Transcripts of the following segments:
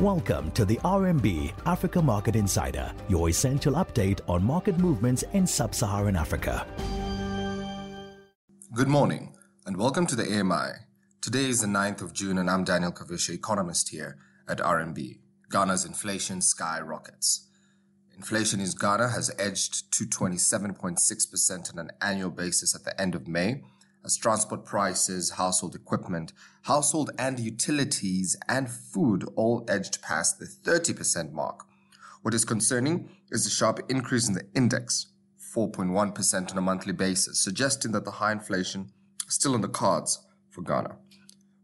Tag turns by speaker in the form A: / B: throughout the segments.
A: Welcome to the RMB Africa Market Insider, your essential update on market movements in sub Saharan Africa.
B: Good morning and welcome to the AMI. Today is the 9th of June and I'm Daniel Kavishe, economist here at RMB. Ghana's inflation skyrockets. Inflation in Ghana has edged to 27.6% on an annual basis at the end of May as transport prices, household equipment, household and utilities, and food all edged past the 30% mark. What is concerning is the sharp increase in the index, 4.1% on a monthly basis, suggesting that the high inflation is still on the cards for Ghana.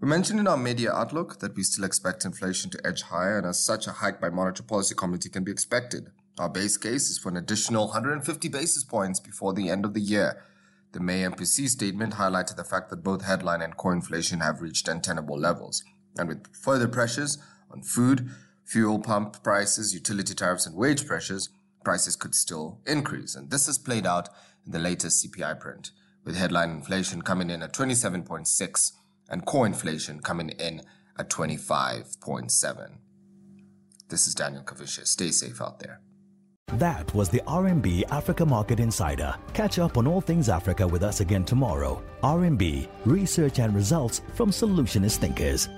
B: We mentioned in our media outlook that we still expect inflation to edge higher, and as such, a hike by Monetary Policy Committee can be expected. Our base case is for an additional 150 basis points before the end of the year, the May MPC statement highlighted the fact that both headline and core inflation have reached untenable levels. And with further pressures on food, fuel pump prices, utility tariffs, and wage pressures, prices could still increase. And this has played out in the latest CPI print, with headline inflation coming in at 27.6 and core inflation coming in at 25.7. This is Daniel Kavishe. Stay safe out there.
A: That was the RMB Africa Market Insider. Catch up on all things Africa with us again tomorrow. RMB, research and results from solutionist thinkers.